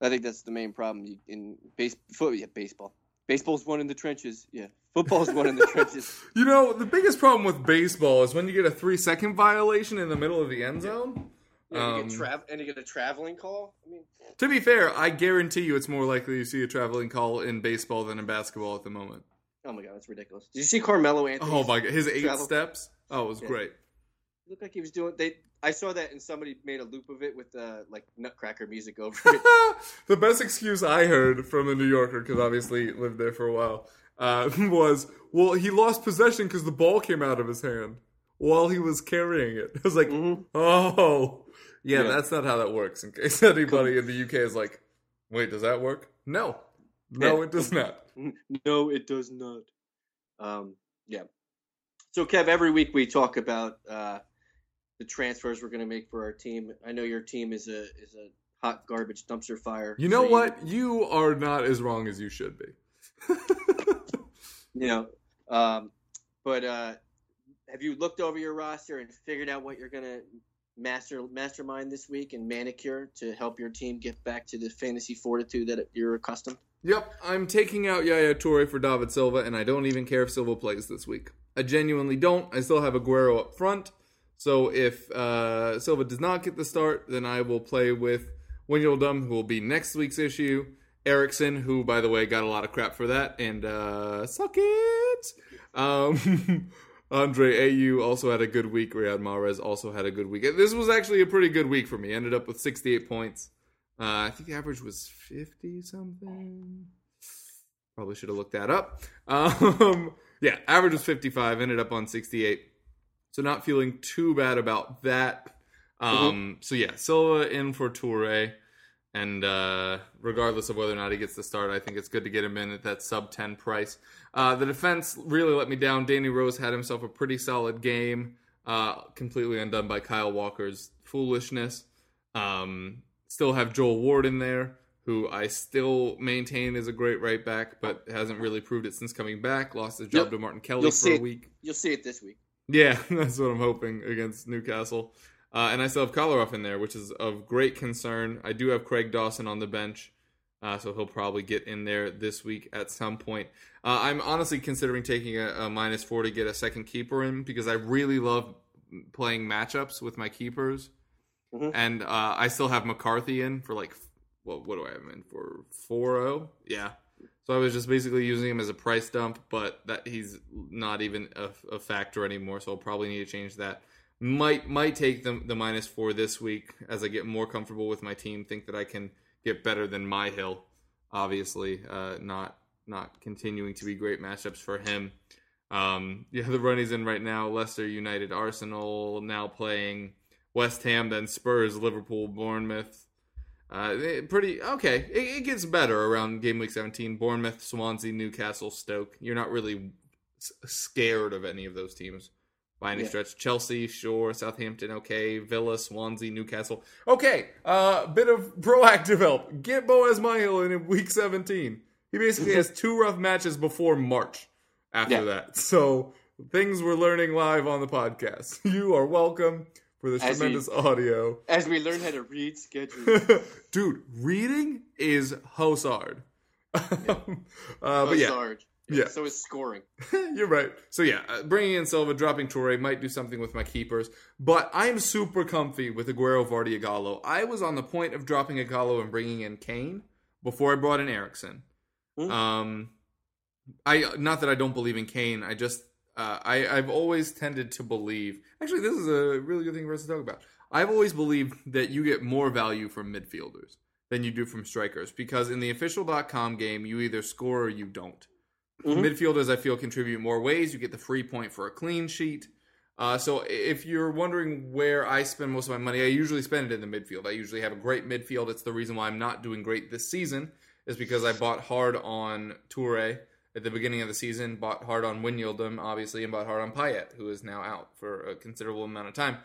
I think that's the main problem You- in base foot. Yeah, baseball. Baseball's one in the trenches. Yeah, football's one in the trenches. [LAUGHS] you know the biggest problem with baseball is when you get a three second violation in the middle of the end zone. Yeah, you Um, get tra- and you get a traveling call. I mean, To be fair, I guarantee you it's more likely you see a traveling call in baseball than in basketball at the moment. oh my god, that's ridiculous. Did you see Carmelo Anthony? Oh my god, his eight Travel- steps. Oh, it was Yeah. great. looked like he was doing. They I saw that and somebody made a loop of it with uh, like Nutcracker music over [LAUGHS] it. the best excuse I heard from a New Yorker, because obviously lived there for a while, uh, [LAUGHS] was, well, he lost possession because the ball came out of his hand while he was carrying it. [LAUGHS] I was like, Mhm. oh, yeah, Yeah. that's not how that works. In case [LAUGHS] anybody in the UK is like, wait, does that work? No, no, it does not. No, it does not. Um, yeah. So, Kev, every week we talk about uh, the transfers we're going to make for our team. I know your team is a is a hot garbage dumpster fire. You know so what? You are not as wrong as you should be. [LAUGHS] You know, um, but uh, have you looked over your roster and figured out what you're going to master mastermind this week and manicure to help your team get back to the fantasy fortitude that you're accustomed? Yep, I'm taking out Yaya Toure for David Silva, and I don't even care if Silva plays this week. I genuinely don't. I still have Aguero up front, so if uh, Silva does not get the start, then I will play with Wijnaldum, who will be next week's issue. Eriksen, who, by the way, got a lot of crap for that, and uh, suck it. Um, [LAUGHS] Andre Ayew also had a good week. Riyad Mahrez also had a good week. This was actually a pretty good week for me. Ended up with 68 points. Uh, I think the average was 50 something. Probably should have looked that up. [LAUGHS] Um, yeah, average was 55, ended up on 68. So not feeling too bad about that. Um, So yeah, Silva in for Toure. And uh, regardless of whether or not he gets the start, I think it's good to get him in at that sub 10 price. Uh, the defense really let me down. Danny Rose had himself a pretty solid game, uh, completely undone by Kyle Walker's foolishness. Um, still have Joel Ward in there, who I still maintain is a great right back, but hasn't really proved it since coming back. Lost his job You'll- to Martin Kelly you'll for a it. week. You'll see it this week. Yeah, [LAUGHS] that's what I'm hoping against Newcastle. Uh, and I still have Kolarov in there, which is of great concern. I do have Craig Dawson on the bench, uh, so he'll probably get in there this week at some point. Uh, I'm honestly considering taking a, a minus four to get a second keeper in because I really love playing matchups with my keepers. Mhm. And uh, I still have McCarthy in for like, what, what do I have him in for? 4 0? Yeah. So I was just basically using him as a price dump, but that he's not even a, a factor anymore. So I'll probably need to change that. Might might take the the minus four this week as I get more comfortable with my team. Think that I can get better than Myhill. Obviously, uh, not not continuing to be great matchups for him. Um, yeah, the run he's in right now: Leicester United, Arsenal now playing West Ham, then Spurs, Liverpool, Bournemouth. Uh, eh, pretty okay. It, it gets better around game week 17. Bournemouth, Swansea, Newcastle, Stoke. You're not really scared of any of those teams by any Yeah. stretch. Chelsea, sure. Southampton, okay. Villa, Swansea, Newcastle. Okay, uh, bit of [LAUGHS] proactive help. Get Boaz Myhill in week 17. He basically has [LAUGHS] two rough matches before March after Yeah. that. [LAUGHS] So things we're learning live on the podcast. You are welcome for this As we- tremendous audio. As we learn how to read schedules. Dude, reading is Hosard. um, uh, but yeah. Yeah. So is scoring. [LAUGHS] you're right. So yeah, uh, bringing in Silva, dropping Toure might do something with my keepers, but I'm super comfy with Aguero, Vardy, Ighalo. I was on the point of dropping Ighalo and bringing in Kane before I brought in Eriksen. Hmm. Um, I not that I don't believe in Kane. I just uh, I, I've always tended to believe. Actually, this is a really good thing for us to talk about. I've always believed that you get more value from midfielders than you do from strikers because in the official.com game, you either score or you don't. Mhm. Midfielders, I feel, contribute more ways. You get the free point for a clean sheet. Uh, so if you're wondering where I spend most of my money, I usually spend it in the midfield. I usually have a great midfield. It's the reason why I'm not doing great this season is because I bought hard on Toure at the beginning of the season, bought hard on Wijnaldum, obviously, and bought hard on Payet, who is now out for a considerable amount of time.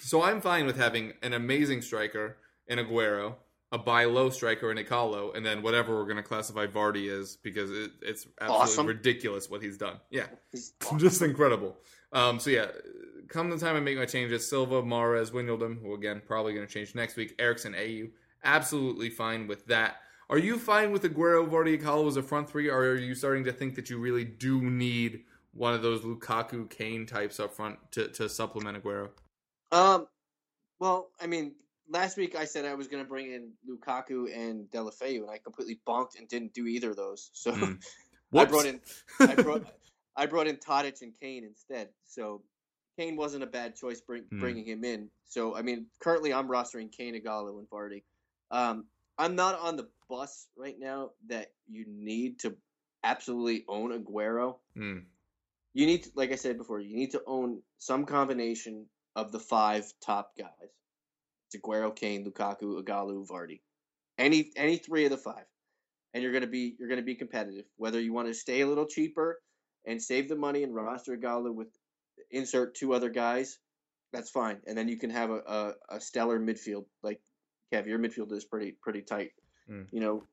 So I'm fine with having an amazing striker in Aguero, a buy low striker in Ighalo, and then whatever we're going to classify Vardy as because it, it's absolutely Awesome. ridiculous what he's done. Yeah, He's [LAUGHS] just incredible. Um, so yeah, come the time I make my changes, Silva, Mahrez, Wijnaldum, who again probably going to change next week. Eriksen, Ayew, absolutely fine with that. Are you fine with Aguero, Vardy, Ighalo as a front three, or are you starting to think that you really do need one of those Lukaku, Kane types up front to, to supplement Aguero? Um, well, I mean, last week I said I was going to bring in Lukaku and Deulofeu, and I completely bonked and didn't do either of those. So Hmm. [LAUGHS] I brought in I brought [LAUGHS] I brought in Tadic and Kane instead. So Kane wasn't a bad choice bring, Hmm. bringing him in. So I mean, currently I'm rostering Kane, Ighalo, and Vardy. Um, I'm not on the bus right now that you need to absolutely own Aguero. Hmm. You need, to, like I said before, you need to own some combination of the five top guys. Aguero, Kane, Lukaku, Ighalo, Vardy. Any any three of the five, and you're gonna be you're gonna be competitive. Whether you want to stay a little cheaper and save the money and roster Ighalo with insert two other guys, that's fine. And then you can have a, a, a stellar midfield. Like Kev, your midfield is pretty pretty tight. Mm. You know,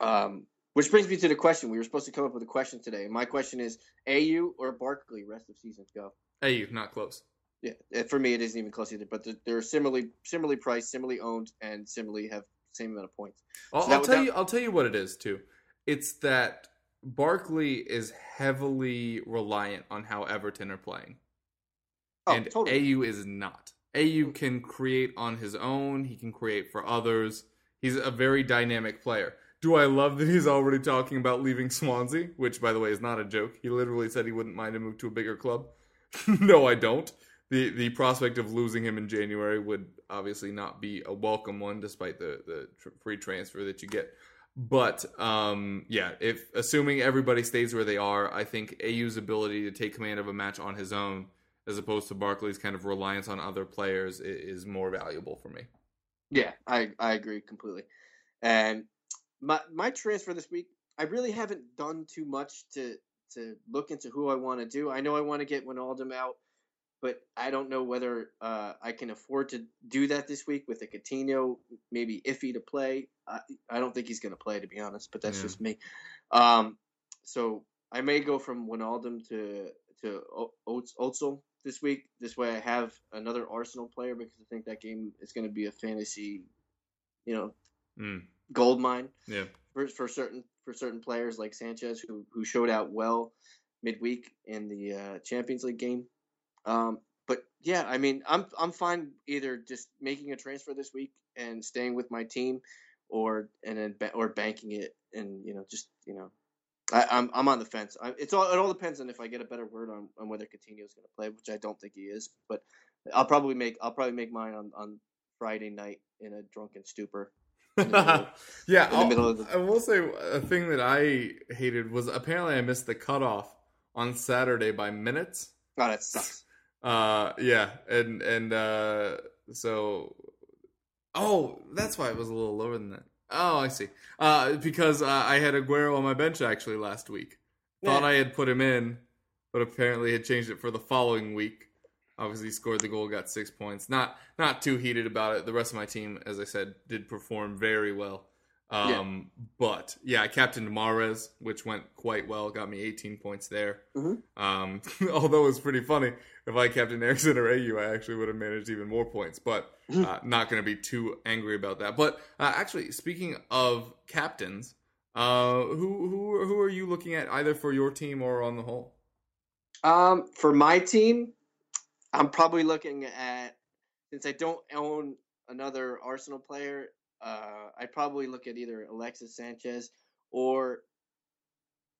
um, which brings me to the question. We were supposed to come up with a question today. My question is: Ayew or Barkley rest of season go? Ayew, not close. Yeah, uh, for me it isn't even close either. But they're, they're similarly similarly priced, similarly owned, and similarly have same amount of points. I'll, So I'll tell that- you. I'll tell you what it is too. It's that Barkley is heavily reliant on how Everton are playing, Oh, and totally. Ayew is not. Ayew can create on his own. He can create for others. He's a very dynamic player. Do I love that he's already talking about leaving Swansea? Which, by the way, is not a joke. He literally said he wouldn't mind to move to a bigger club. [LAUGHS] no, I don't. The the prospect of losing him in January would obviously not be a welcome one, despite the the tr- free transfer that you get. But um, yeah, if assuming everybody stays where they are, I think Ayew's ability to take command of a match on his own, as opposed to Barkley's kind of reliance on other players, is more valuable for me. Yeah, I I agree completely. And my my transfer this week, I really haven't done too much to to look into who I want to do. I know I want to get Wijnaldum out, but I don't know whether uh, I can afford to do that this week with a Coutinho maybe iffy to play. I, I don't think he's going to play to be honest, but that's Yeah. just me. Um, so I may go from Wijnaldum to to O- Oats- Ozil this week. This way, I have another Arsenal player because I think that game is going to be a fantasy, you know, Mm, gold mine yeah, for, for certain for certain players like Sanchez who who showed out well midweek in the uh, Champions League game. Um, but yeah, I mean, I'm I'm fine either just making a transfer this week and staying with my team, or and then ba- or banking it and you know just you know. I, I'm I'm on the fence. I, it's all it all depends on if I get a better word on, on whether Coutinho is going to play, which I don't think he is. But I'll probably make I'll probably make mine on, on Friday night in a drunken stupor. in the middle- [LAUGHS] yeah. in the middle of the- I will say a thing that I hated was apparently I missed the cutoff on Saturday by minutes. Oh, that sucks. Uh, yeah, and and uh, so, oh, that's why it was a little lower than that. Oh, I see. Uh, because uh, I had Aguero on my bench actually last week. Thought Yeah. I had put him in, but apparently had changed it for the following week. Obviously, scored the goal, got six points. Not not too heated about it. The rest of my team, as I said, did perform very well. Um, But yeah, I captained Mahrez, which went quite well. Got me 18 points there. Mhm. Um, [LAUGHS] although it was pretty funny. If I captained Eriksen or Ayew, I actually would have managed even more points. But uh, not going to be too angry about that. But uh, actually, speaking of captains, uh, who who who are you looking at either for your team or on the whole? Um, for my team, I'm probably looking at since I don't own another Arsenal player, uh, I'd probably look at either Alexis Sanchez or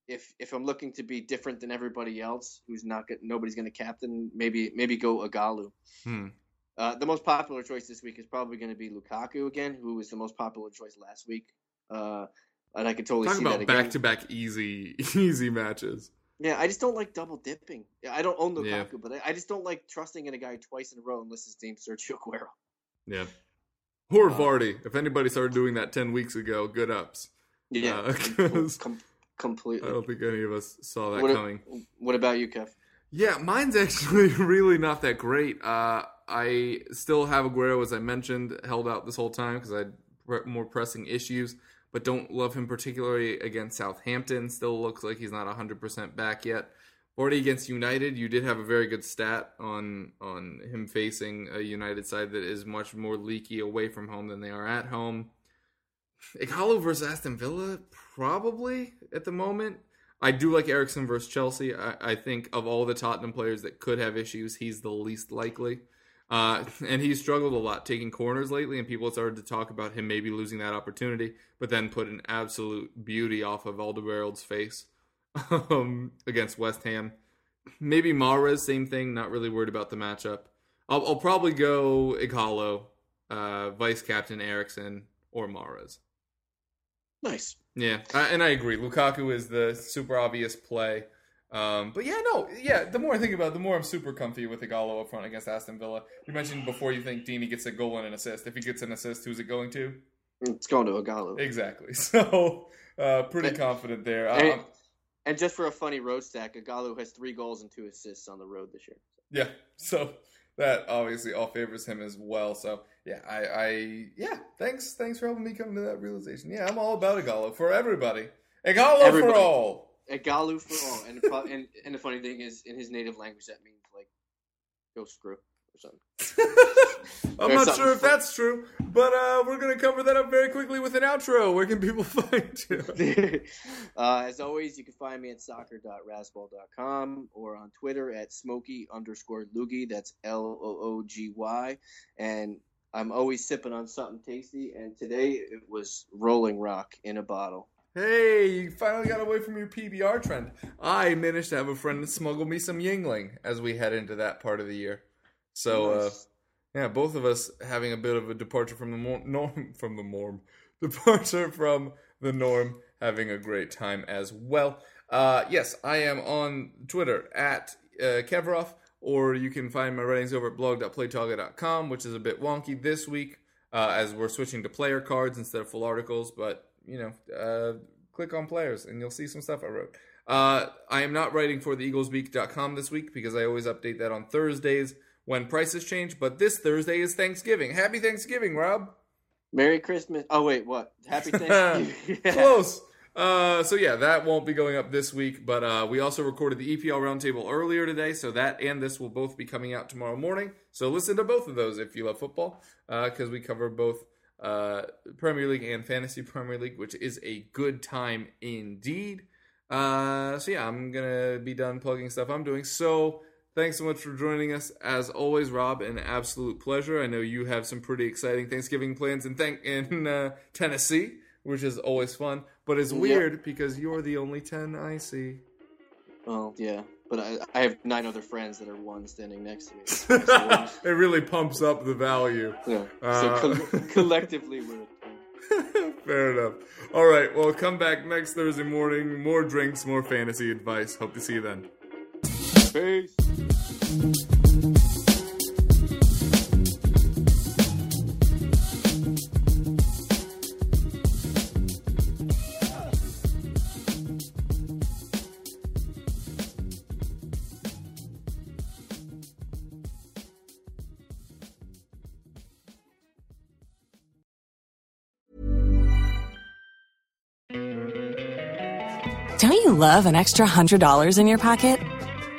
if if I'm looking to be different than everybody else, who's not get, nobody's going to captain, maybe maybe go Ighalo. Hmm. Uh, the most popular choice this week is probably going to be Lukaku again, who was the most popular choice last week. Uh, and I could totally Talk see about back to back easy [LAUGHS] easy matches. Yeah, I just don't like double dipping. I don't own Lukaku, Yeah. but I, I just don't like trusting in a guy twice in a row unless his name's Sergio Aguero. Yeah. Or Uh, Vardy. If anybody started doing that ten weeks ago, good ups. Yeah, Uh, [LAUGHS] com- 'cause- com- I don't think any of us saw that What, coming. what about you, Kev? Yeah, mine's [LAUGHS] actually really not that great. Uh, I still have Aguero, as I mentioned, held out this whole time because I had pre- more pressing issues, but don't love him particularly against Southampton. Still looks like he's not 100% back yet. Already against United, you did have a very good stat on on him facing a United side that is much more leaky away from home than they are at home. Ighalo versus Aston Villa, probably at the moment. I do like Eriksen versus Chelsea. I, I think of all the Tottenham players that could have issues, he's the least likely. Uh, and he's struggled a lot taking corners lately, and people started to talk about him maybe losing that opportunity, but then put an absolute beauty off of Alderweireld's face [LAUGHS] um, against West Ham. Maybe Mahrez, same thing. Not really worried about the matchup. I'll, I'll probably go Ighalo, uh, vice captain Eriksen, or Mahrez. Nice. Yeah, I, and I agree. Lukaku is the super obvious play. Um, but yeah, no, yeah. The more I think about it, the more I'm super comfy with Ighalo up front against Aston Villa. You mentioned before you think Deeney gets a goal and an assist. If he gets an assist, who's it going to? It's going to Ighalo. Exactly. [LAUGHS] So uh, pretty confident there. And, Um, and just for a funny road stack, Ighalo has three goals and two assists on the road this year. yeah. So that obviously all favors him as well. So yeah, I, I yeah. Thanks, thanks for helping me come to that realization. Yeah, I'm all about Ighalo for everybody. Ighalo Everybody. for all. Ighalo for all. And, pro- and and the funny thing is, in his native language, that means like go screw or something. I'm There's not sure if that's true, but uh, we're going to cover that up very quickly with an outro. Where can people [LAUGHS] find you? [LAUGHS] uh, as always, you can find me at soccer.razzball.com or on Twitter at smoky underscore loogie. That's L O O G Y. And I'm always sipping on something tasty. And today it was Rolling Rock in a bottle. Hey, you finally got away from your PBR trend. I managed to have a friend smuggle me some Yuengling as we head into that part of the year. So, uh, yeah, both of us having a bit of a departure from the mor- norm, [LAUGHS] from the norm, [LAUGHS] departure from the norm, having a great time as well. Uh, yes, I am on Twitter at uh, Kevroff, or you can find my writings over at blog.playtoga.com, which is a bit wonky this week uh, as we're switching to player cards instead of full articles. But you know, uh, click on players and you'll see some stuff I wrote. Uh, I am not writing for the EaglesBeak.com this week because I always update that on Thursdays when prices change. But this Thursday is Thanksgiving. Happy Thanksgiving, Rob. Merry Christmas. Oh, wait, what? Happy [LAUGHS] Thanksgiving. [LAUGHS] Close. Uh, so yeah, that won't be going up this week, but uh, we also recorded the EPL roundtable earlier today, so that and this will both be coming out tomorrow morning. So listen to both of those if you love football, because we cover both uh, Premier League and Fantasy Premier League, which is a good time indeed. Uh, so yeah, I'm gonna be done plugging stuff I'm doing. So thanks so much for joining us. As always, Rob, an absolute pleasure. I know you have some pretty exciting Thanksgiving plans in thank in uh, Tennessee, which is always fun. But it's weird because you're the only ten I see. well, yeah. But I, I have nine other friends that are one standing next to me. [LAUGHS] So, it really pumps up the value. yeah. Uh, so col- [LAUGHS] collectively, we're. Fair enough. All right. Well, come back next Thursday morning. More drinks, more fantasy advice. Hope to see you then. Peace. Don't you love an extra $100 in your pocket?